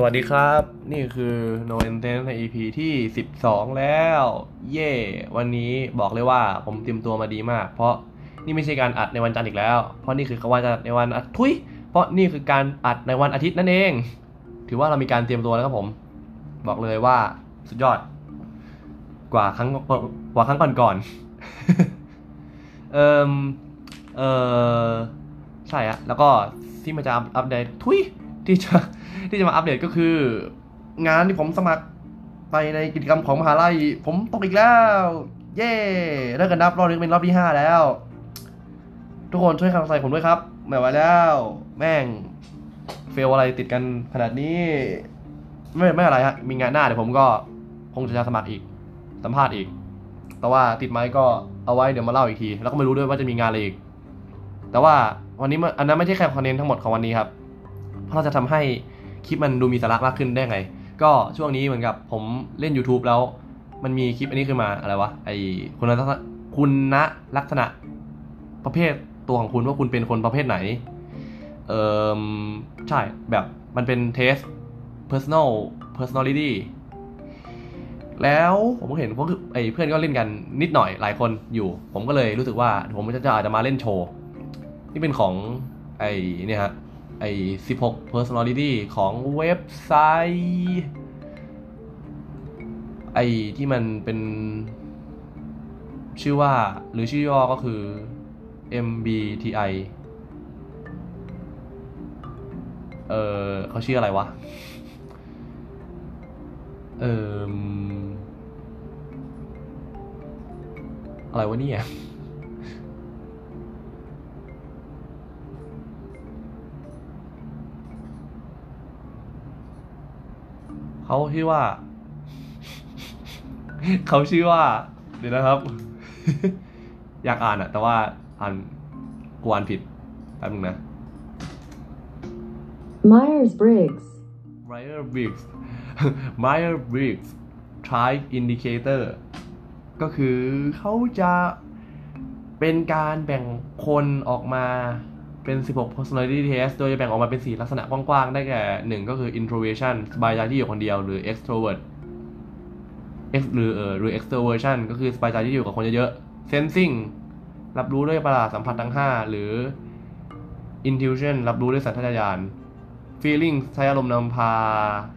สวัสดีครับ นี่คือ No Intent ใน EP ที่ 12 แล้ว เย่ วันนี้บอกเลยว่าผมเตรียมตัวมาดีมาก เพราะนี่ไม่ใช่การอัดในวันจันทร์อีกแล้ว เพราะนี่คือการอัดในวันอาทุย เพราะนี่คือการอัดในวันอาทิตย์นั่นเอง ถือว่าเรามีการเตรียมตัวแล้วครับผม บอกเลยว่าสุดยอด กว่าครั้งกว่าครั้งก่อนๆ เอ่มเออใช่อะแล้วก็ที่มาจะอัปเดตทุย ที่จะที่จะมาอัปเดตก็คือ งานที่ผมสมัครไปในกิจกรรมของมหาลัย ผมตกอีกแล้ว เย่เลิกกันนับรอบนี้เป็นรอบที่ห้าแล้ว ทุกคนช่วยกำลังใจผมด้วยครับไม่ไหวแล้ว แม่งเฟลอะไรติดกันขนาดนี้ ไม่ไม่อะไรฮะมีงานหน้าเดี๋ยวผมก็คงจะสมัครอีก สัมภาษณ์อีก แต่ว่าติดไหมก็เอาไว้เดี๋ยวมาเล่าอีกที แล้วก็ไม่รู้ด้วยว่าจะมีงานอะไรอีก แต่ว่าวันนี้มันอันนั้นไม่ใช่แค่คอนเทนต์ทั้งหมดของวันนี้ครับ เพราะเราจะทำให้คลิปมันดูมีสาระมากขึ้นได้ไง ก็ช่วงนี้เหมือนกับผมเล่น YouTube แล้ว มันมีคลิปอันนี้ขึ้นมาอะไรวะไอคุณลักษณะคุณนะลักษณะประเภทตัวของคุณว่าคุณเป็นคนประเภทไหน เออใช่แบบมันเป็นเทส personal personality แล้วผมก็เห็นพวกไอ้เพื่อนก็เล่นกันนิดหน่อยหลายคนอยู่ ผมก็เลยรู้สึกว่าผมจะจะอาจจะมาเล่นโชว์ ที่เป็นของไอ้เนี่ยฮะ ไอ้16 personality ของเว็บไซต์ไอ้ที่มันเป็นชื่อว่าหรือชื่อย่อก็คือ MBTI เออเขาชื่ออะไรวะ เอออะไรวะเนี่ย เขาชื่อว่า เขาชื่อว่า เดี๋ยวนะครับ อยากอ่านอะแต่ว่าอ่านกวอ่านผิดแป๊บนึงนะ Myers Briggs. Meyer Briggs Meyer Briggs Type Indicator ก็คือเขาจะเป็นการแบ่งคนออกมา เป็น 16 personality test โดยจะแบ่งออกมาเป็น 4 ลักษณะกว้างๆ ได้แก่ 1 ก็คือ introversion สบายใจที่อยู่คนเดียวหรือ extrovert X หรือเออหรือ extroversion ก็คือสบายใจที่อยู่กับคนเยอะๆ sensing รับรู้ด้วยประสาทสัมผัสทั้ง 5 หรือ intuition รับรู้ด้วยสัญชาตญาณ feeling ใช้อารมณ์นำพา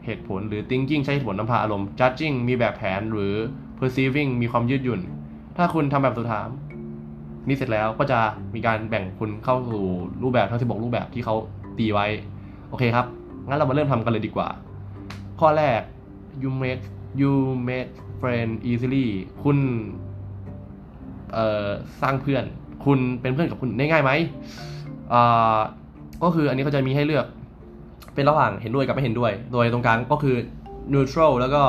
เหตุผล หรือ thinking ใช้เหตุผลนำพาอารมณ์ judging มีแบบแผนหรือ perceiving มีความยืดหยุ่น ถ้าคุณทำแบบสุดถาม นี่เสร็จแล้วก็จะมีการแบ่งคุณเข้าสู่รูปแบบทั้ง 16 รูปแบบที่เขาตีไว้ โอเคครับ งั้นเรามาเริ่มทำกันเลยดีกว่า ข้อแรก you make you make friend easily คุณเอ่อสร้างเพื่อน คุณเป็นเพื่อนกับคุณได้ง่ายไหมอ่าก็คืออันนี้เขาจะมีให้เลือก เป็นระหว่างเห็นด้วยกับไม่เห็นด้วย โดยตรงกลางก็คือ neutral แล้วก็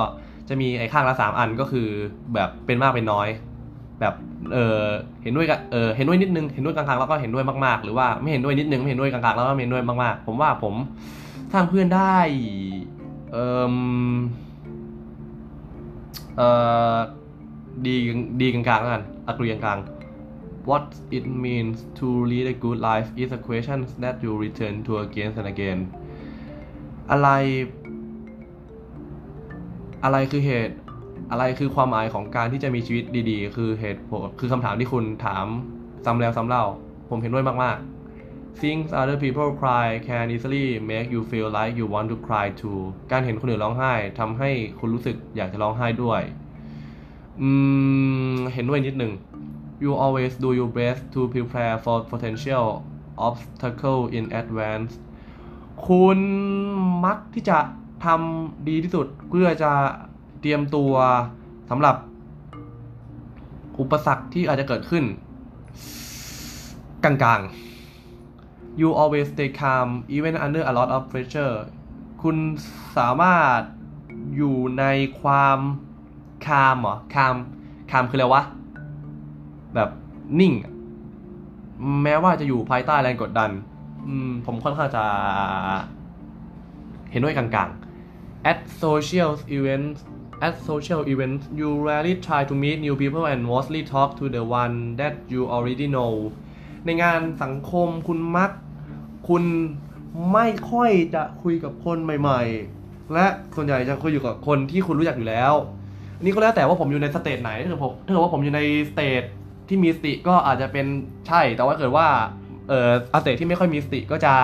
จะมีไอ้ข้างละสามอันก็คือแบบเป็นมากเป็นน้อย แบบเออเห็นด้วยกับเออเห็นด้วยนิดนึงเห็นด้วยกลางๆแล้วก็เห็นด้วยมากๆ หรือว่าไม่เห็นด้วยนิดนึงไม่เห็นด้วยกลางๆแล้วก็ไม่เห็นด้วยมากๆ ผมว่าผมสร้างเพื่อนได้เออเออดีดีกลางๆแล้วกันอักรีกลางๆ What it means to lead a good life is a question that you return to again and again อะไร อะไรคือเหตุ อะไรคือความหมายของการที่จะมีชีวิตดีๆ คือเหตุผลคือคำถามที่คุณถามซ้ำแล้วซ้ำเล่า ผมเห็นด้วยมากๆ Things other people cry can easily make you feel like you want to cry too การเห็นคนอื่นร้องไห้ทำให้คุณรู้สึกอยากจะร้องไห้ด้วยอืมเห็นด้วยนิดหนึ่ง You always do your best to prepare for potential obstacle in advance คุณมักที่จะทำดีที่สุดเพื่อจะ เตรียมตัวสำหรับ อุปสรรคที่อาจจะเกิดขึ้น กลางๆ You always stay calm even under a lot of pressure คุณสามารถอยู่ในความ calm เหรอ calm calm คืออะไรวะ แบบนิ่ง แม้ว่าจะอยู่ภายใต้แรงกดดัน ผมค่อนข้างจะเห็นด้วยกลางๆ at social events at social events you rarely try to meet new people and mostly talk to the one that you already know ในงานสังคมคุณมัก คุณไม่ค่อยจะคุยกับคนใหม่และส่วนใหญ่จะคุยอยู่กับคนที่คุณรู้จักอยู่แล้ว อันนี้ก็แล้วแต่ว่าผมอยู่ใน stage ไหนถ้าเกิดผมถ้าเกิดว่าผมอยู่ใน stage ที่มีสติก็อาจจะเป็นใช่ แต่ว่าเกิดว่า เอ่อ stage ที่ไม่ค่อยมีสติก็จะ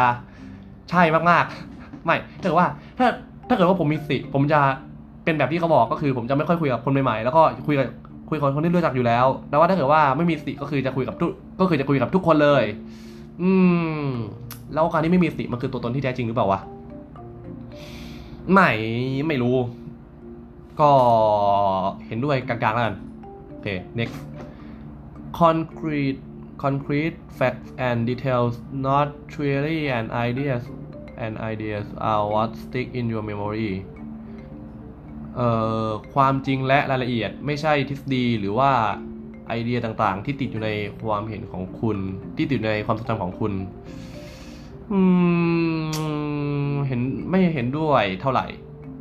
ใช่มากๆ ไม่ถ้าเกิดว่าถ้าถ้าเกิดว่าผมมีสติผมจะ เป็นแบบที่เขาบอกก็คือผมจะไม่ค่อยคุยกับคนใหม่ๆแล้วก็คุยกับคุยกับคนที่รู้จักอยู่แล้วแต่ว่าถ้าเกิดว่าไม่มีสติก็คือจะคุยกับทุกก็คือจะคุยกับทุกคนเลย อืม แล้วการที่ไม่มีสติมันคือตัวตนที่แท้จริงหรือเปล่าวะไม่ไม่รู้ ก็เห็นด้วยกลางๆแล้วกันโอเค next concrete concrete facts and details not theory and ideas and ideas are what stick in your memory ความจริงและรายละเอียดไม่ใช่ทฤษฎีหรือว่าไอเดียต่างๆ ที่ติดอยู่ในความเห็นของคุณ ที่ติดอยู่ในความทรงจำของคุณอืมเห็นไม่เห็นด้วยเท่าไหร่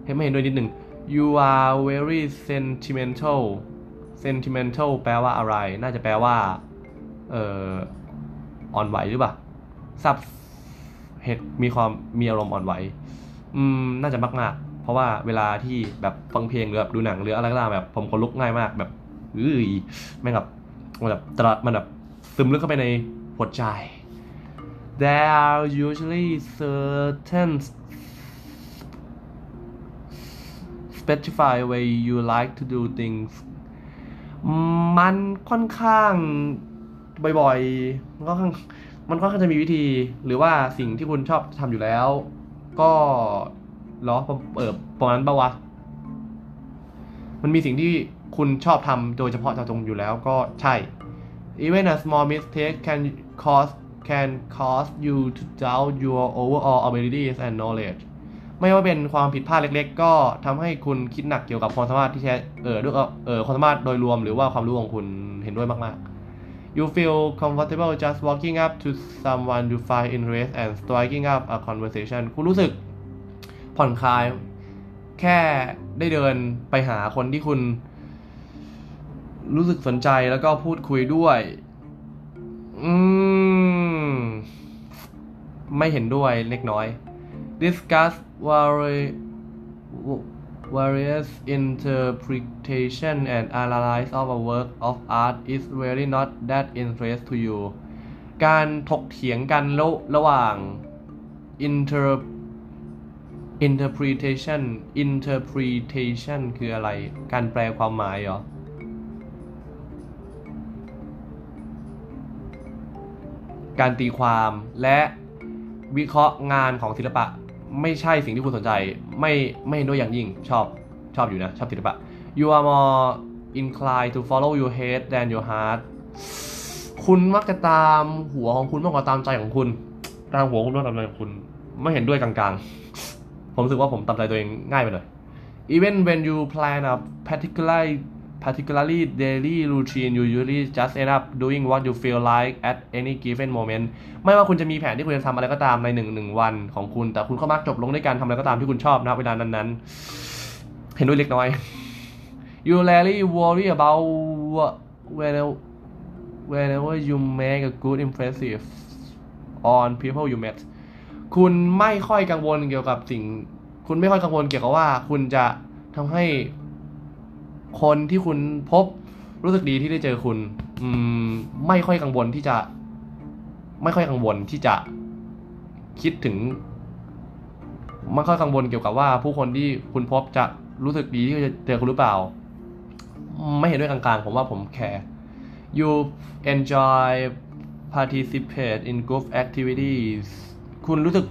เห็นไม่เห็นด้วยนิดหนึ่ง you are very sentimental sentimental แปลว่าอะไร น่าจะแปลว่า เอ่อ อ่อนไหวหรือเปล่าซับเหตุมีความมีอารมณ์อ่อนไหว อืม น่าจะมากๆ เพราะว่าเวลาที่แบบฟังเพลงหรือแบบดูหนังหรืออะไรก็ตามแบบผมคนลุกง่ายมากแบบเอ้ยแม่งแบบมันแบบตรัสมันแบบซึมลึกเข้าไปในหัวใจ There are usually certain specify way you like to do things มันค่อนข้างบ่อยๆก็ค่อนมันค่อนข้างจะมีวิธีหรือว่าสิ่งที่คุณชอบทำอยู่แล้ว ก็ หรอเออประมาณนั้นปะวะ มันมีสิ่งที่คุณชอบทำโดยเฉพาะเจาะจงอยู่แล้วก็ใช่ even a small mistake can cause can cause you to doubt your overall abilities and knowledge ไม่ว่าเป็นความผิดพลาดเล็กๆ ก็ทำให้คุณคิดหนักเกี่ยวกับความสามารถที่แท้เออด้วยเออความสามารถโดยรวมหรือว่าความรู้ของคุณเห็นด้วยมากๆ you feel comfortable just walking up to someone you find interest and striking up a conversation คุณรู้สึก ผ่อนคลาย แค่ได้เดินไปหาคนที่คุณ รู้สึกสนใจแล้วก็พูดคุยด้วย อืม ไม่เห็นด้วยเล็กน้อย discuss various interpretation and analyze of a work of art is really not that interest to you การถกเถียงกันระระหว่าง interpret interpretation interpretation คืออะไร การแปลความหมายเหรอ การตีความและวิเคราะห์งานของศิลปะ ไม่ใช่สิ่งที่คุณสนใจ ไม่ไม่ด้วยอย่างยิ่งชอบชอบอยู่นะ ชอบศิลปะ you are more inclined to follow your head than your heart คุณมักจะตามหัวของคุณมากกว่าตามใจของคุณ ตามหัวคุณมากกว่าตามใจของคุณ ไม่เห็นด้วยกลางๆ ผมรู้สึกว่าผมตามใจตัวเองง่ายไปหน่อย even when you plan a particular particularly daily routine you usually just end up doing what you feel like at any given moment ไม่ว่าคุณจะมีแผนที่คุณจะทำอะไรก็ตามในหนึ่งหนึ่งวันของคุณ แต่คุณก็มักจบลงด้วยการทำอะไรก็ตามที่คุณชอบนะเวลานั้นๆ เห็นด้วยเล็กน้อย you rarely worry about whenever whenever you make a good impressive on people you met คุณไม่ค่อยกังวลเกี่ยวกับสิ่ง คุณไม่ค่อยกังวลเกี่ยวกับว่า คุณจะทำให้คนที่คุณพบรู้สึกดีที่ได้เจอคุณ อืม ไม่ค่อยกังวลที่จะ ไม่ค่อยกังวลที่จะคิดถึงไม่ค่อยกังวลเกี่ยวกับว่า ผู้คนที่คุณพบจะรู้สึกดีที่จะเจอคุณหรือเปล่า ไม่เห็นด้วยกลางๆ ผมว่าผมแคร์ you enjoy participate in group activities คุณรู้สึก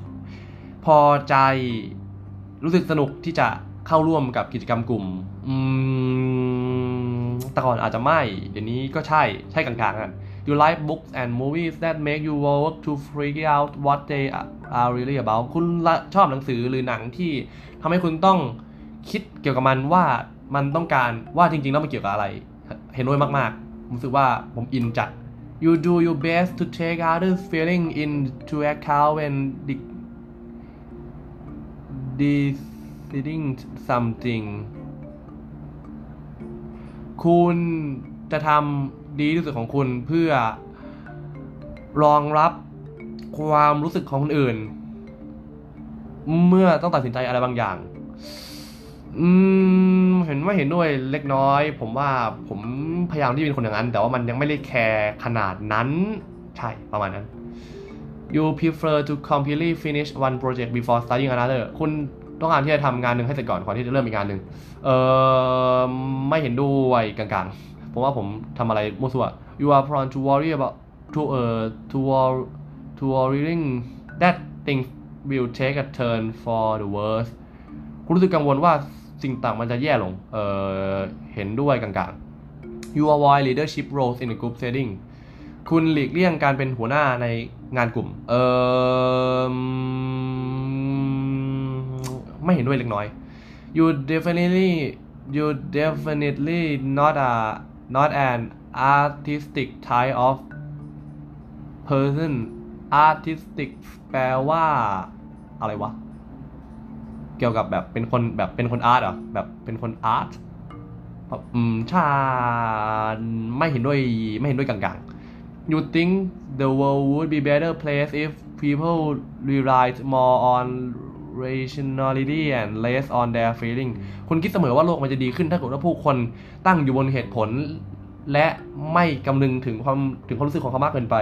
พอใจ รู้สึกสนุกที่จะเข้าร่วมกับกิจกรรมกลุ่ม อืมแต่ก่อนอาจจะไม่ เดี๋ยวนี้ก็ใช่ ใช่กลางๆกัน You like books and movies that make you work to figure out what they are really about คุณชอบหนังสือหรือหนังที่ทำให้คุณต้องคิดเกี่ยวกับมันว่ามันต้องการว่าจริงๆแล้วมันเกี่ยวกับอะไร เห็นด้วยมากๆผมรู้สึกว่าผมอินจัด You do your best to take others' feeling into account when deciding something คุณจะทำดีที่สุดของคุณเพื่อรองรับความรู้สึกของคนอื่น เมื่อต้องตัดสินใจอะไรบางอย่าง อืมเห็นว่าเห็นด้วยเล็กน้อย ผมว่าผมพยายามที่เป็นคนอย่างนั้น แต่ว่ามันยังไม่ได้แคร์ขนาดนั้น ใช่ประมาณนั้น you prefer to completely finish one project before starting another คุณต้องการที่จะทำงานหนึ่งให้เสร็จก่อนก่อนที่จะเริ่มอีกงานหนึ่งเออไม่เห็นด้วยกลางๆ ผมว่าผมทำอะไรมั่วซั่ว you are prone to worry about to เอ่อ to wor to worrying that things will take a turn for the worse คุณรู้สึกกังวลว่า สิ่งต่างมันจะแย่ลงเออเห็นด้วยกลางๆ you avoid leadership roles in a group setting คุณหลีกเลี่ยงการเป็นหัวหน้าในงานกลุ่ม เออไม่เห็นด้วยเล็กน้อย you definitely you definitely not a not an artistic type of person artistic แปลว่า อะไรวะ เกี่ยวกับแบบเป็นคนแบบเป็นคนอาร์ตเหรอแบบเป็นคนอาร์ตอืมชาไม่เห็นด้วยไม่เห็นด้วยกลางๆ you think the world would be better place if people relied more on rationality and less on their feeling คุณคิดเสมอว่าโลกมันจะดีขึ้นถ้าเกิดว่าผู้คนตั้งอยู่บนเหตุผล และไม่กำนึงถึงความถึงความรู้สึกของเขามากเกินไป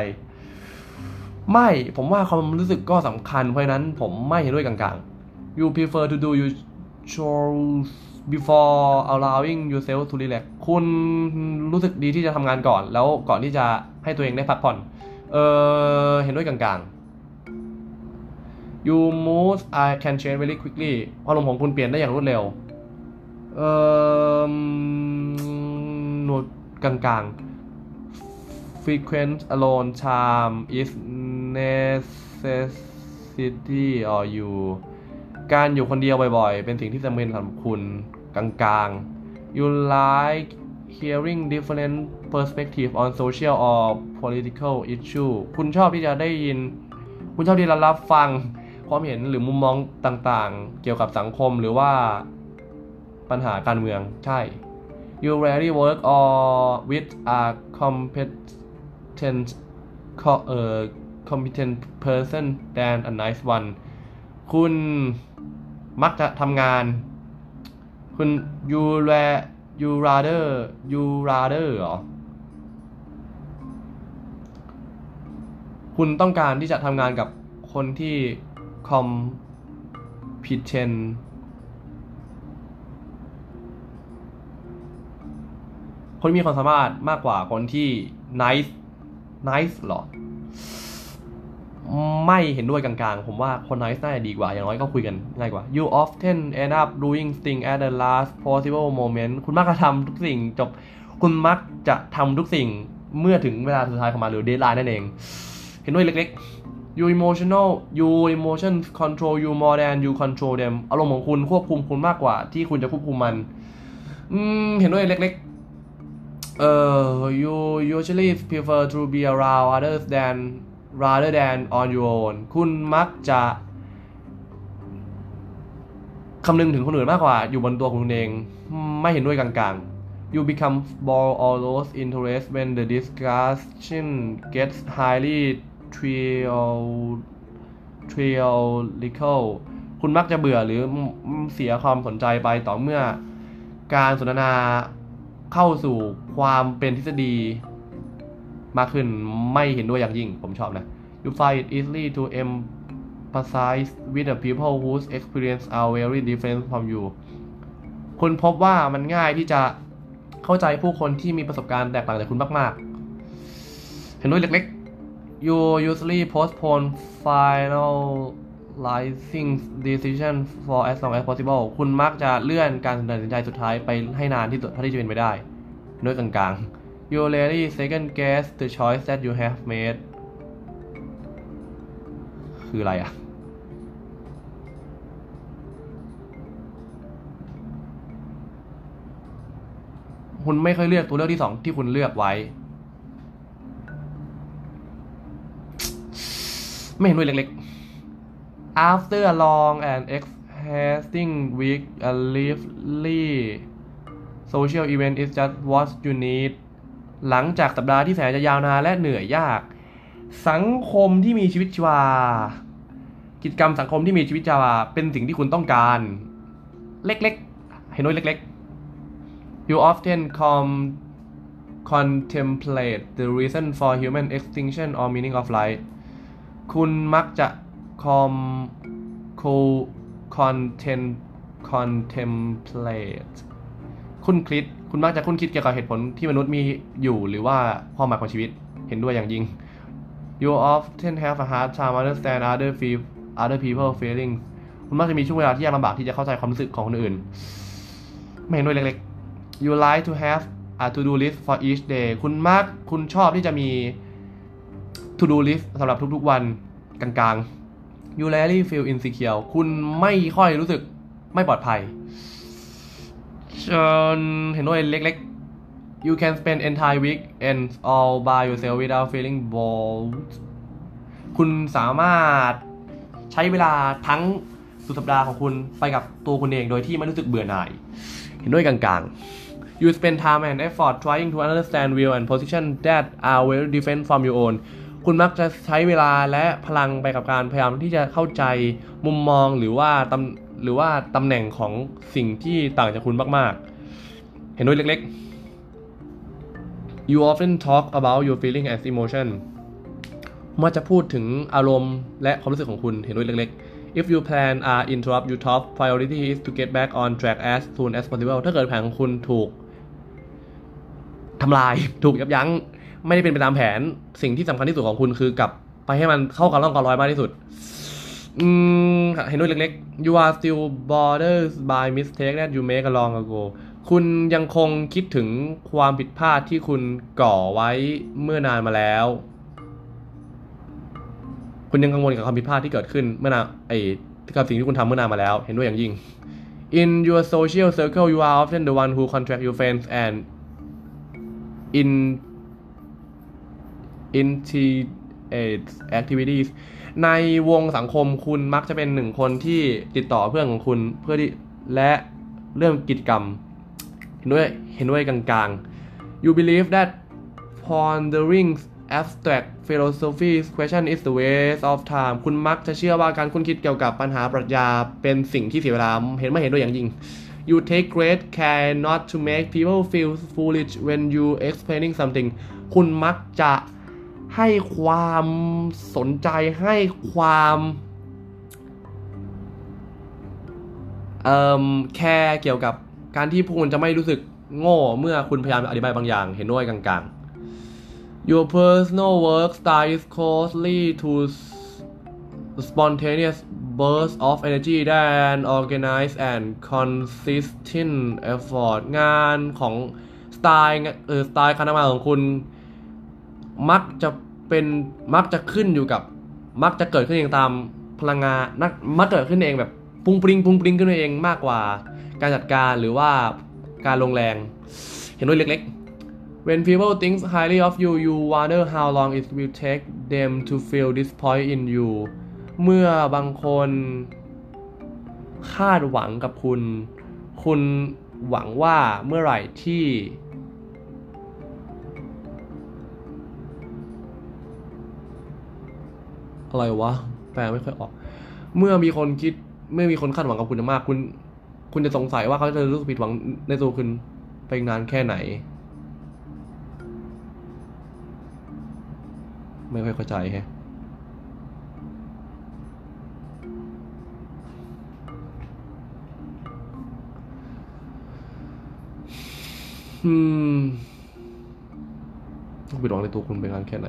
ไม่ผมว่าความรู้สึกก็สำคัญเพราะฉะนั้นผมไม่เห็นด้วยกลางๆ you prefer to do your chores before allowing yourself to relax คุณรู้สึกดีที่จะทำงานก่อน แล้วก่อนที่จะให้ตัวเองได้พักผ่อน เออเห็นด้วยกลางๆ you move I can change very quickly อารมณ์ของคุณเปลี่ยนได้อย่างรวดเร็ว เออหนวดกลางๆ frequent alone time is necessity or you การอยู่คนเดียวบ่อยๆ เป็นสิ่งที่จำเป็นสำหรับคุณกลางๆ you like hearing different perspective on social or political issue คุณชอบที่จะได้ยิน คุณชอบที่จะรับฟังความเห็นหรือมุมมองต่างๆ เกี่ยวกับสังคมหรือว่าปัญหาการเมืองใช่ you rarely work or with a competent co- เอ่อ competent person than a nice one คุณมักจะทำงาน คุณ you ra you rather you rather เหรอ คุณต้องการที่จะทำงานกับคนที่ competent คนมีความสามารถมากกว่าคนที่ nice nice หรอ ไม่เห็นด้วยกลางๆ ผมว่าคน nice น่าจะดีกว่า อย่างน้อยก็คุยกันง่ายกว่า you often end up doing things at the last possible moment คุณมักจะทำทุกสิ่งจบ คุณมักจะทำทุกสิ่งเมื่อถึงเวลาสุดท้ายของมันหรือ deadline นั่นเอง เห็นด้วยเล็กๆ you emotional you emotion control you more than you control them อารมณ์ของคุณควบคุมคุณมากกว่า ที่คุณจะควบคุมมันอืมเห็นด้วยเล็กๆเอ่อ you usually prefer to be around others than rather than on your own คุณมักจะคำนึงถึงคนอื่นมากกว่าอยู่บนตัวคุณเอง ไม่เห็นด้วยกลางๆ you become bored or lose interest when the discussion gets highly theoretical คุณมักจะเบื่อหรือเสียความสนใจไปต่อเมื่อ การสนทนาเข้าสู่ความเป็นทฤษฎี มากขึ้นไม่เห็นด้วยอย่างยิ่ง ผมชอบนะ you find it easily to empathize with the people whose experience are very different from you คุณพบว่ามันง่ายที่จะเข้าใจผู้คนที่มีประสบการณ์แตกต่างจากคุณมาก ๆ เห็นด้วยเล็กๆ you usually postpone finalizing decision for as long as possible คุณมักจะเลื่อนการตัดสินใจสุดท้ายไปให้นานที่สุดเท่าที่จะเป็นไปได้ ด้วยกลางๆ you rarely second guess the choice that you have made คืออะไรอะคุณไม่ค่อยเลือกตัวเลือกที่สองที่คุณเลือกไว้ ไม่เห็นด้วยเล็กๆ after a long and exhausting week a lively social event is just what you need หลังจากสัปดาห์ที่แสนจะยาวนานและเหนื่อยยาก สังคมที่มีชีวิตชีวา กิจกรรมสังคมที่มีชีวิตชีวา เป็นสิ่งที่คุณต้องการ เล็กๆ เห็นด้วยเล็กๆ you often come contemplate the reason for human extinction or meaning of life คุณมักจะ com co content contemplate คุณคิด คุณมักจะคุณคิดเกี่ยวกับเหตุผลที่มนุษย์มีอยู่หรือว่าความหมายของชีวิตเห็นด้วยอย่างยิ่ง you often have a hard time understand other feel other people feelings คุณมักจะมีช่วงเวลาที่ยากลำบากที่จะเข้าใจความรู้สึกของคนอื่น ไม่เห็นด้วยเล็กๆ you like to have a to do list for each day คุณมักคุณชอบที่จะมี to do list สำหรับทุกๆวันกลางๆ you rarely feel insecure คุณไม่ค่อยรู้สึกไม่ปลอดภัย เห็นด้วยเล็กๆ you can spend entire week and all by yourself without feeling bored คุณสามารถใช้เวลาทั้งสุดสัปดาห์ของคุณไปกับตัวคุณเองโดยที่ไม่รู้สึกเบื่อหน่าย เห็นด้วยกลางๆ you spend time and effort trying to understand view and position that are very different from your own คุณมักจะใช้เวลาและพลังไปกับการพยายามที่จะเข้าใจมุมมองหรือว่าตำ หรือว่าตำแหน่งของสิ่งที่ต่างจากคุณมาก ๆ เห็นด้วยเล็ก ๆ you often talk about your feeling as emotion มักจะพูดถึงอารมณ์และความรู้สึกของคุณเห็นด้วยเล็ก ๆ if you plan a interrupt you top priority is to get back on track as soon as possible ถ้าเกิดแผนของคุณถูกทำลายถูกยับยั้งไม่ได้เป็นไปตามแผนสิ่งที่สำคัญที่สุดของคุณคือกลับไปให้มันเข้ากับร่องกับรอยมากที่สุด อืมเห็นด้วยเล็กๆ you are still bothered by mistake that you make long ago คุณยังคงคิดถึงความผิดพลาดที่คุณก่อไว้เมื่อนานมาแล้ว คุณยังกังวลกับความผิดพลาดที่เกิดขึ้นเมื่อนานไอ้กับสิ่งที่คุณทำเมื่อนานมาแล้ว เห็นด้วยอย่างยิ่ง In your social circle you are often the one who contract your friends and in initiate activities ในวงสังคมคุณมักจะเป็นหนึ่งคนที่ติดต่อเพื่อนของคุณเพื่อที่และเรื่องกิจกรรมเห็นด้วยเห็นด้วยกลางๆ you believe that pondering abstract philosophy question is the waste of time คุณมักจะเชื่อว่าการคุ้นคิดเกี่ยวกับปัญหาปรัชญาเป็นสิ่งที่เสียเวลา เห็นไม่เห็นด้วยอย่างยิ่ง you take great care not to make people feel foolish when you explaining something คุณมักจะ ให้ความสนใจให้ความเอ่อแคร์เกี่ยวกับการที่ผู้คนจะไม่รู้สึกโง่เมื่อคุณพยายามอธิบายบางอย่าง เห็นด้วยกลางๆ Your personal work style is closely to spontaneous bursts of energy than organized and consistent effort งานของสไตล์เออสไตล์การทำงานของคุณ มักจะ เป็นมักจะขึ้นอยู่กับมักจะเกิดขึ้นเองตามพลังงานนักมักเกิดขึ้นเองแบบปุงปริงปุงปริงขึ้นเองมากกว่า การจัดการหรือว่าการลงแรง เห็นด้วยเล็กๆ When people think highly of you you wonder how long it will take them to feel this point in you เมื่อบางคนคาดหวังกับคุณ คุณหวังว่าเมื่อไหร่ที่ อะไรวะแปลไม่ค่อยออก เมื่อมีคนคิดเมื่อมีคนคาดหวังกับคุณมาก คุณ คุณจะสงสัยว่าเขาจะรู้สึกผิดหวังในตัวคุณไปนานแค่ไหน ไม่ค่อยเข้าใจแฮะอืมผิดหวังในตัวคุณไปนานแค่ไหน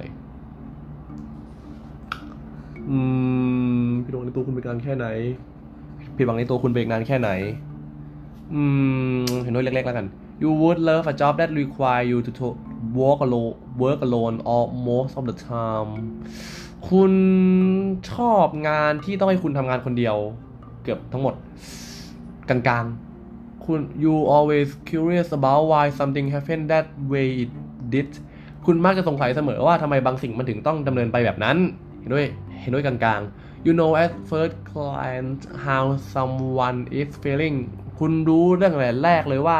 อืมผิดหวังในตัวคุณไปนานแค่ไหนผิดหวังในตัวคุณไปนานแค่ไหน อืมเห็นด้วยเล็กๆแล้วกัน you would love a job that require you to to- work alone work alone or most of the time คุณชอบงานที่ต้องให้คุณทำงานคนเดียว เกือบทั้งหมด กลางๆ คุณ you always curious about why something happened that way it did คุณมักจะสงสัยเสมอว่าทำไมบางสิ่งมันถึงต้องดำเนินไปแบบนั้นเห็นด้วย เห็นด้วยกลางๆ you know at first glance how someone is feeling คุณรู้เรื่องอะไรแรกเลยว่า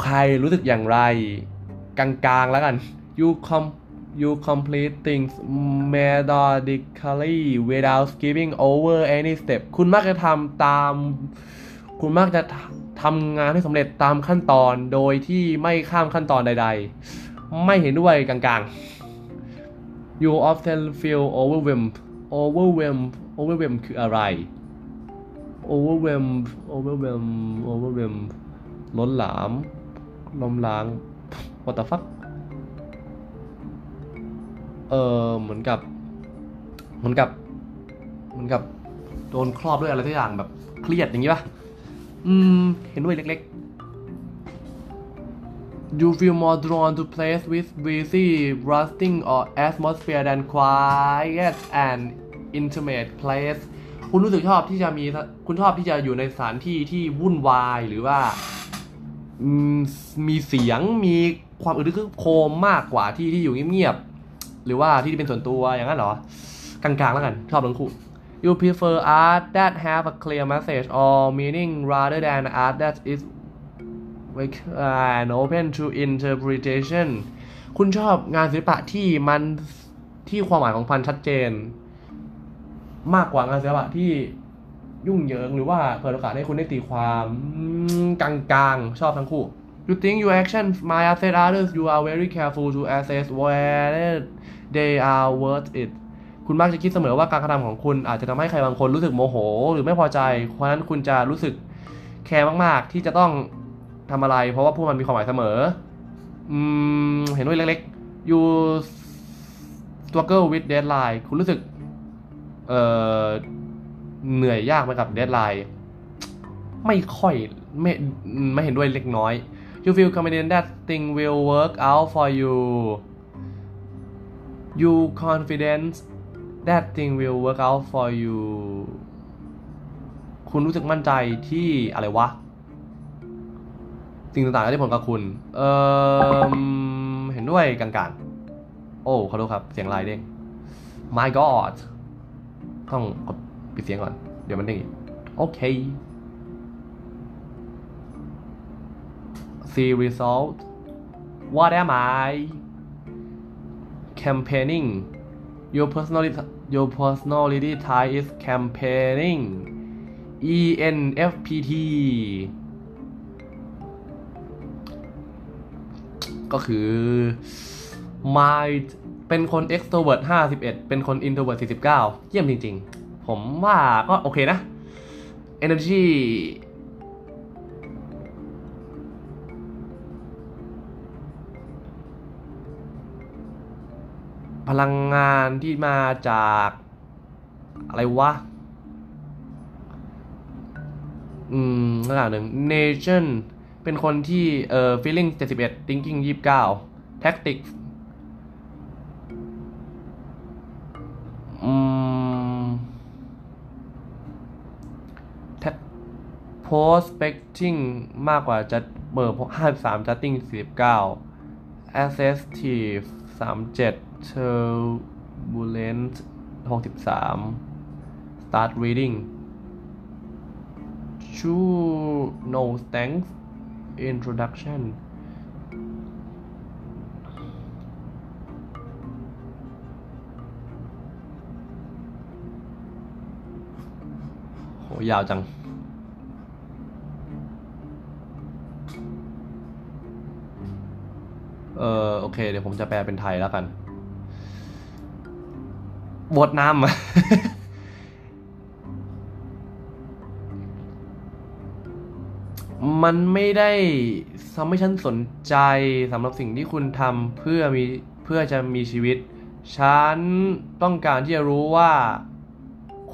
ใครรู้สึกอย่างไร กลางๆแล้วกัน you com you complete things methodically without skipping over any step คุณมักจะทำตาม คุณมักจะทำงานให้สำเร็จตามขั้นตอนโดยที่ไม่ข้ามขั้นตอนใด ๆ ไม่เห็นด้วยกลางๆ you often feel overwhelmed overwhelmed overwhelmed คืออะไร overwhelmed overwhelmed overwhelmed ล้นหลามลมล้าง what the fuck เออเหมือนกับ เหมือนกับ เหมือนกับ โดนครอบด้วยอะไรทุกอย่างแบบเครียดอย่างนี้ปะอืม เห็นด้วยเล็ก You feel more drawn to place with busy, rusting or atmosphere than quiet and intimate place คุณรู้สึกชอบที่จะมี คุณชอบที่จะอยู่ในสถานที่ที่วุ่นวายหรือว่า มีเสียง มีความอึดคือโคมมากกว่าที่ที่อยู่เงียบๆ หรือว่าที่ที่เป็นส่วนตัวอย่างนั้นเหรอ กลางๆ แล้วกัน ชอบทั้งคู่ You prefer art that have a clear message or meaning rather than art that is and open to interpretation คุณชอบงานศิลปะที่มันที่ความหมายของพันชัดเจน มากกว่างานศิลปะที่ยุ่งเหยิงหรือว่าเปิดโอกาสให้คุณได้ตีความกลางๆ ชอบทั้งคู่ You think your actions might upset others you are very careful to assess whether they are worth it คุณมักจะคิดเสมอว่าการกระทำของคุณอาจจะทำให้ใครบางคนรู้สึกโมโห หรือไม่พอใจ เพราะฉะนั้นคุณจะรู้สึกแคร์มากๆ ที่จะต้อง ทำอะไร เพราะว่าพวกมันมีความหมายเสมอ อืม เห็นด้วยเล็กๆ you struggle with deadline คุณรู้สึก เอ่อ เหนื่อยยากไหมกับ deadline ไม่ค่อย ไม่ไม่เห็นด้วยเล็กน้อย you feel confident that thing will work out for you you confident that thing will work out for you คุณรู้สึกมั่นใจที่อะไรวะ สิ่งต่างๆที่ผลกับคุณ เออเห็นด้วยกลางๆ โอ้ขอโทษครับ เสียงลายเด้ง my god ต้องกดปิดเสียงก่อน เดี๋ยวมันเด้งอีก โอเค see result what am I campaigning your personality your personality type is campaigning ENFPT ก็คือ my เป็นคน extrovert 51 เป็นคน introvert 49 เยี่ยมจริงๆ ผมว่าก็โอเคนะ energy พลังงานที่มาจากอะไรวะ อืมขนาดหนึ่ง nation เป็นคนที่เอ่อ feeling 71 thinking 29 tactics อืม tac- prospecting มากกว่าจะเบอร์53 judging 49 assesstive 37 turbulent 63 start reading True no thanks introduction โหยาวจังเออโอเค เดี๋ยวผมจะแปลเป็นไทยแล้วกันบทนำ มันไม่ได้ทำให้ฉันสนใจสำหรับสิ่งที่คุณทำเพื่อมีเพื่อจะมีชีวิต ฉันต้องการที่จะรู้ว่า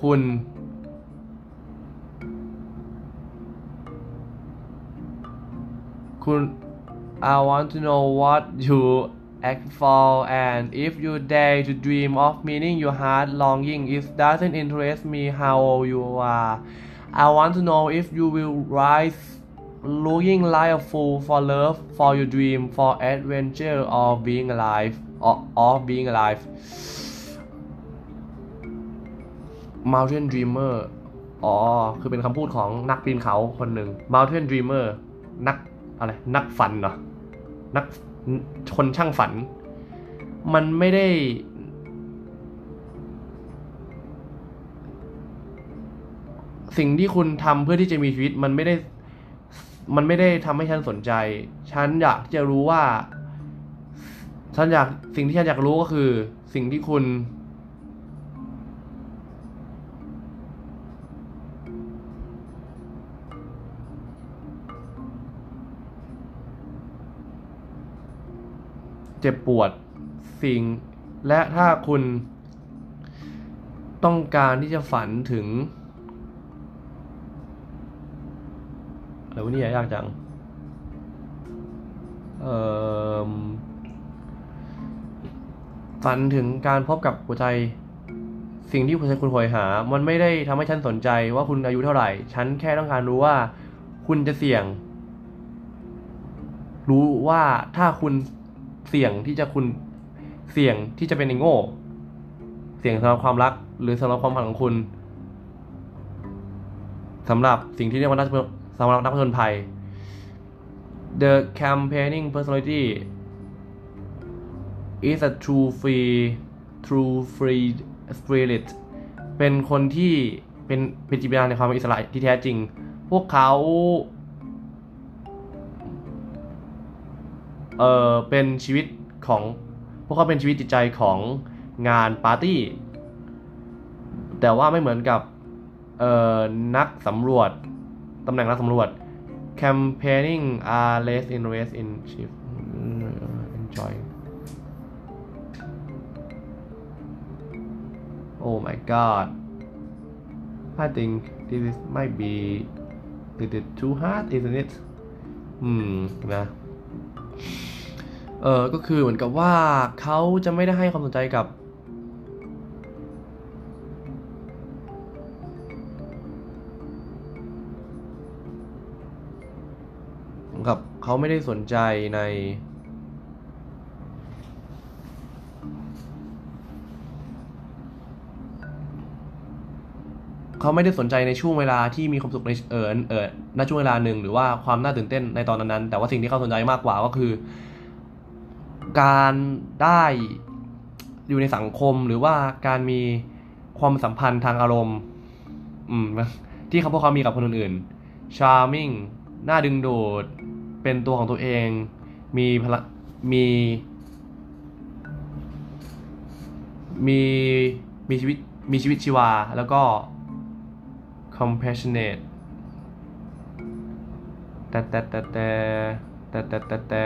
คุณ คุณ I want to know what you act for and if you dare to dream of meaning your heart longing it doesn't interest me how old you are I want to know if you will rise looking like a fool for love for your dream for adventure or being alive or of being alive Mountain Dreamer อ๋อ คือเป็นคำพูดของนักปีนเขาคนหนึ่ง Mountain Dreamer นักอะไร นักฝันเหรอ นักคนช่างฝัน มันไม่ได้สสิ่งที่คุณทำเพื่อที่จะมีชีวิตมันไม่ได้ มันไม่ได้ทำให้ฉันสนใจ ฉันอยากที่จะรู้ว่า ฉันอยากสิ่งที่ฉันอยากรู้ก็คือ สิ่งที่คุณ เจ็บปวดสิ่ง และถ้าคุณ ต้องการที่จะฝันถึง อะไรวะเนี่ยยากจังเออฝันถึงการพบกับหัวใจ สิ่งที่คุณคุณโหยหา มันไม่ได้ทำให้ฉันสนใจว่าคุณอายุเท่าไหร่ ฉันแค่ต้องการรู้ว่า คุณจะเสี่ยง รู้ว่าถ้าคุณเสี่ยงที่จะคุณเสี่ยงที่จะเป็นไอ้โง่ เสี่ยงสำหรับความรัก หรือสำหรับความฝันของคุณสำหรับสิ่งที่เรียกว่านัก สำหรับนักผจญภัย The campaigning personality is a true free true free spirit เป็นคนที่เป็นเป็นจิตวิญญาณในความเป็นอิสระที่แท้จริง พวกเขาเออเป็นชีวิตของพวกเขาเป็นชีวิตจิตใจของงานปาร์ตี้ แต่ว่าไม่เหมือนกับเอ่อนักสำรวจ ตำแหน่งนักสำรวจ campaigning are less interest in chief enjoy oh my god I think this is might be little too hard isn't it อืมนะเออก็คือเหมือนกับว่าเขาจะไม่ได้ให้ความสนใจกับ เขาไม่ได้สนใจใน เขาไม่ได้สนใจในช่วงเวลาที่มีความสุขในเออเออณช่วงเวลาหนึ่งหรือว่าความน่าตื่นเต้นในตอนนั้นๆแต่ว่าสิ่งที่เขาสนใจมากกว่าก็คือ การได้อยู่ในสังคมหรือว่าการมีความสัมพันธ์ทางอารมณ์ อืมที่เขาพวกเขามีกับคนอื่นๆ charming น่าดึงดูด เป็นตัวของตัวเอง มีพละมี มีมีชีวิตมีชีวิตชีวา แล้วก็ compassionate แต่แต่แต่แต่แต่แต่แต่แต่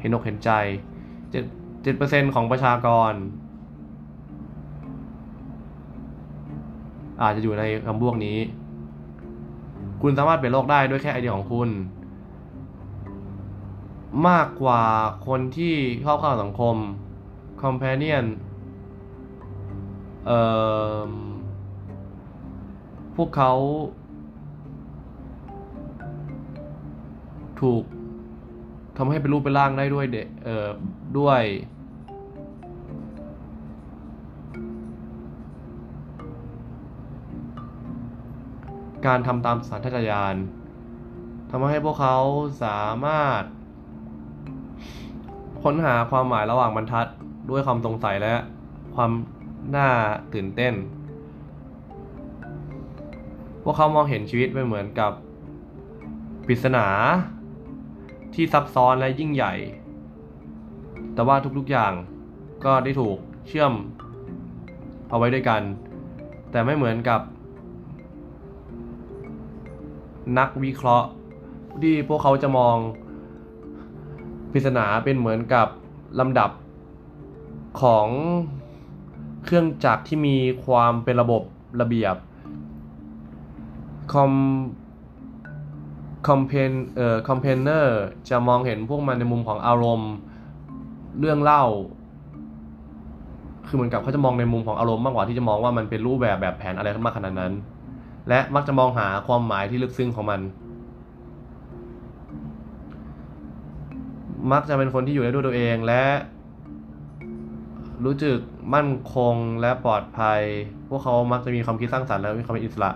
เห็นอกเห็นใจเจ็ดเจ็ดเปอร์เซ็นของประชากร อาจจะอยู่ในคำพวกนี้ คุณสามารถเปลี่ยนโลกได้ด้วยแค่ไอเดียของคุณ มากกว่าคนที่ชอบเข้าสังคม companion เอ่อพวกเขา ถูกทำให้เป็นรูปเป็นร่างได้ด้วยเดเอ่อด้วย การทำตามสัญชาตญาณทำให้พวกเขาสามารถ ค้นหาความหมายระหว่างบรรทัดด้วยความสงสัยและความน่าตื่นเต้น พวกเขามองเห็นชีวิตไม่เหมือนกับปริศนาที่ซับซ้อนและยิ่งใหญ่ แต่ว่าทุกๆอย่างก็ได้ถูกเชื่อมเอาไว้ด้วยกัน แต่ไม่เหมือนกับ นักวิเคราะห์ที่พวกเขาจะมอง ปริศนาเป็นเหมือนกับลำดับของเครื่องจักรที่มีความเป็นระบบระเบียบ cam campaign เอ่อ campaigner จะมองเห็นพวกมันในมุมของอารมณ์เรื่องเล่า คือเหมือนกับเขาจะมองในมุมของอารมณ์มากกว่าที่จะมองว่ามันเป็นรูปแบบแบบแผนอะไรขึ้นมาขนาดนั้น และมักจะมองหาความหมายที่ลึกซึ้งของมัน มักจะเป็นคนที่อยู่ได้ด้วยตัวเองและ รู้จึกมั่นคงและปลอดภัย พวกเขามักจะมีความคิดสร้างสรรค์และมีความเป็นอิสระ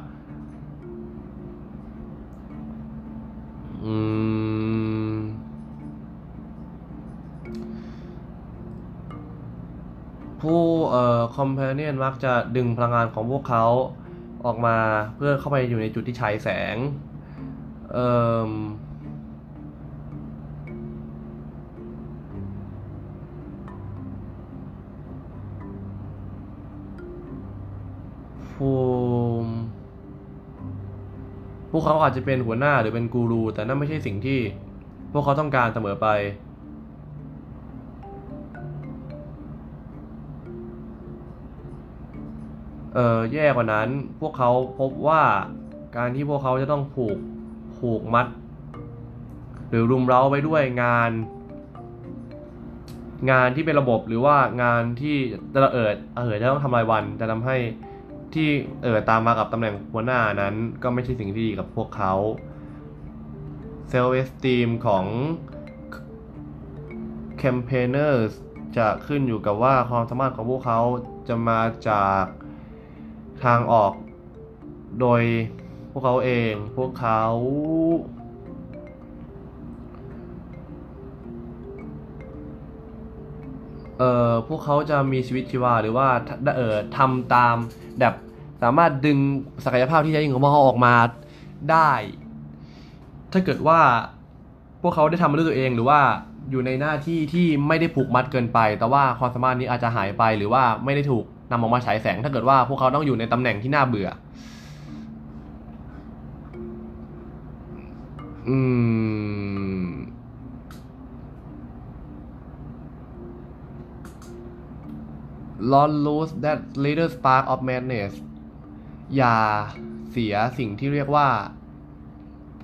อืม ผู้เอ่อคอมเพลเนียนมักจะดึงพลังงานของพวกเขาออกมาเพื่อเข้าไปอยู่ในจุดที่ฉายแสง เอ่อ วกเขาอาจจะเป็นหัวหน้าหรือเป็นกูรู แต่นั่นไม่ใช่สิ่งที่ พวกเขาต้องการเสมอไป เออแย่กว่านั้น พวกเขาพบว่าการที่พวกเขาจะต้องผูกผูกมัด หรือรุมเร้าไปด้วยงาน งานที่เป็นระบบหรือว่างานที่จะเอิดเอิดจะต้องทำรายวันจะทำให้ ที่เออตามมากับตำแหน่งหัวหน้านั้นก็ไม่ใช่สิ่งที่ดีกับพวกเขา self-esteem ของ campaignerจะขึ้นอยู่กับว่าความสามารถของพวกเขาจะมาจากทางออกโดยพวกเขาเอง พวกเขา เอ่อพวกเขาจะมีชีวิตชีวาหรือว่าเอ่อทำตามแบบสามารถดึงศักยภาพที่แท้จริงของพวกเขาออกมาได้ ถ้าเกิดว่าพวกเขาได้ทำมาด้วยตัวเองหรือว่าอยู่ในหน้าที่ที่ไม่ได้ผูกมัดเกินไป แต่ว่าความสามารถนี้อาจจะหายไปหรือว่าไม่ได้ถูกนำออกมาฉายแสง ถ้าเกิดว่าพวกเขาต้องอยู่ในตำแหน่งที่น่าเบื่อ อืม Lord lose that little spark of madness อย่าเสียสิ่งที่เรียกว่า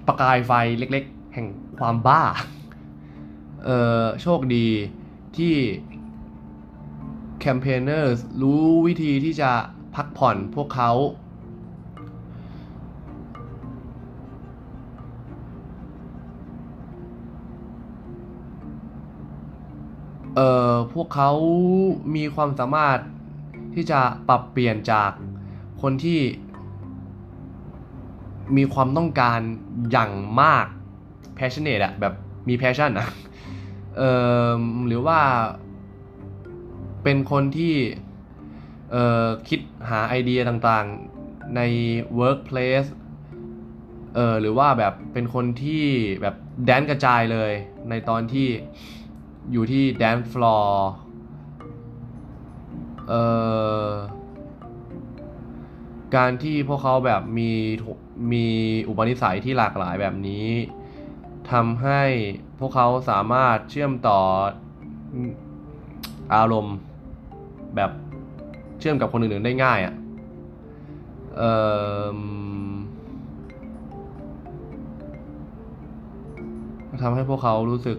ประกายไฟเล็กๆ แห่งความบ้า เออโชคดีที่ campaigners รู้วิธีที่จะพักผ่อนพวกเขา เอ่อพวกเขามีความสามารถที่จะปรับเปลี่ยนจากคนที่มีความต้องการอย่างมาก passionate อะแบบมี passion อะเอ่อหรือว่าเป็นคนที่เอ่อคิดหาไอเดียต่างๆใน workplace เออหรือว่าแบบเป็นคนที่แบบแดนกระจายเลยในตอนที่ อยู่ที่แดนฟลอร์เอ่อการที่พวกเขาแบบมีมีอุปนิสัยที่หลากหลายแบบนี้ทำให้พวกเขาสามารถเชื่อมต่ออารมณ์แบบเชื่อมกับคนอื่นๆได้ง่ายอะ่ะเอ่อทำให้พวกเขารู้สึก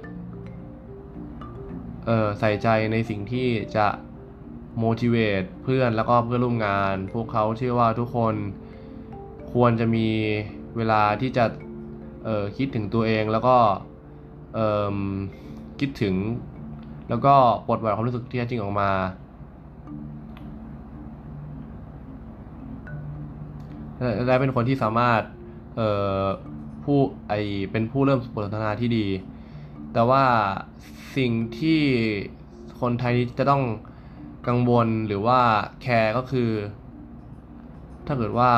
ออใส่ใจในสิ่งที่จะ motivate เพื่อนแล้วก็เพื่อนร่วมงาน พวกเขาเชื่อว่าทุกคนควรจะมีเวลาที่จะคิดถึงตัวเองแล้วก็คิดถึง แล้วก็ปลดปล่อยความรู้สึกที่แท้จริงออกมา และเป็นคนที่สามารถผู้ไอเป็นผู้เริ่มบทสนทนาที่ดี แต่ว่าสิ่งที่คนไทยจะต้องกังวลหรือว่าแคร์ก็คือ ถ้าเกิดว่า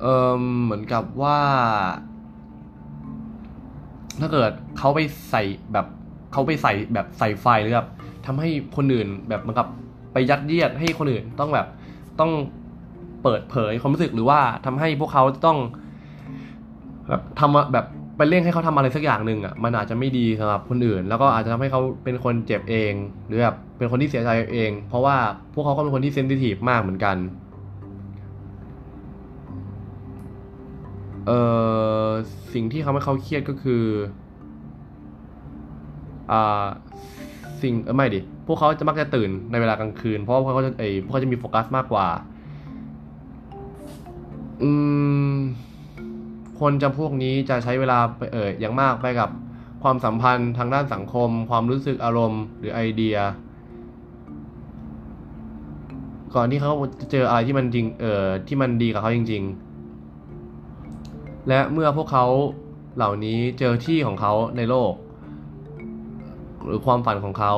เออเหมือนกับว่า ถ้าเกิดเขาไปใส่แบบเขาไปใส่แบบใส่ไฟหรือแบบ ทำให้คนอื่นแบบเหมือนกับไปยัดเยียดให้คนอื่นต้องแบบต้องเปิดเผยความรู้สึกหรือว่าทำให้พวกเขาต้อง แบบทำแบบไปเร่งให้เขาทำอะไรสักอย่างหนึ่งอะมันอาจจะไม่ดีสำหรับคนอื่น แล้วก็อาจจะทำให้เขาเป็นคนเจ็บเอง หรือแบบเป็นคนที่เสียใจเอง เพราะว่าพวกเขาก็เป็นคนที่เซนซิทีฟมากเหมือนกันเอ่อสิ่งที่ทำให้เขาเครียดก็คืออ่า สิ่งเออไม่ดิ พวกเขาจะมักจะตื่นในเวลากลางคืน เพราะว่าพวกเขาจะไอพวกเขาจะมีโฟกัสมากกว่า อืม คนจำพวกนี้จะใช้เวลาไปเอออย่างมากไปกับความสัมพันธ์ทางด้านสังคม ความรู้สึกอารมณ์ หรือไอเดีย ก่อนที่เขาจะเจออะไรที่มันจริง เออที่มันดีกับเขาจริง ๆ และเมื่อพวกเขาเหล่านี้เจอที่ของเขาในโลก หรือความฝันของเขา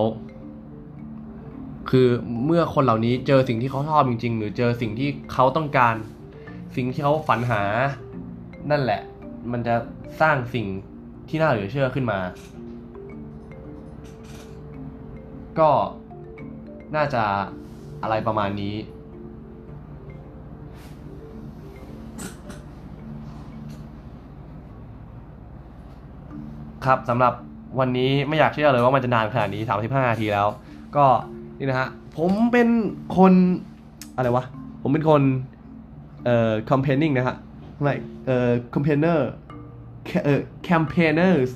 คือเมื่อคนเหล่านี้เจอสิ่งที่เขาชอบจริง ๆ หรือเจอสิ่งที่เขาต้องการ สิ่งที่เขาฝันหา นั่นแหละ มันจะสร้างสิ่งที่น่าเหลือเชื่อขึ้นมา ก็น่าจะอะไรประมาณนี้ ครับสำหรับ วันนี้ไม่อยากเชื่อเลยว่ามันจะนานขนาดนี้ 35นาทีแล้ว ก็นี่นะฮะ ผมเป็นคนอะไรวะ ผมเป็นคนเอ่อ campaigning นะฮะไม่เอ่อ campaigner เอ่อ campaigners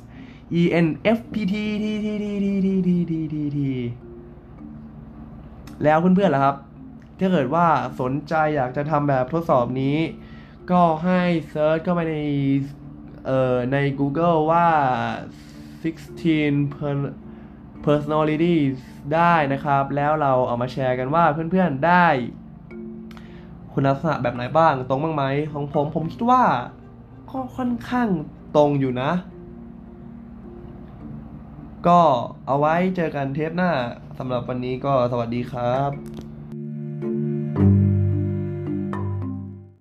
E N F P T T T T T T T T T T แล้วเพื่อนๆล่ะครับ ถ้าเกิดว่าสนใจอยากจะทำแบบทดสอบนี้ ก็ให้เซิร์ชเข้าไปในเอ่อใน Google ว่า 16 personalities ได้นะครับ แล้วเราเอามาแชร์กันว่าเพื่อนๆได้คุณลักษณะแบบไหนบ้างตรงบ้างไหมของผมผมคิดว่าก็ค่อนข้างตรงอยู่นะ ก็เอาไว้เจอกันเทปหน้าสำหรับวันนี้ก็สวัสดีครับ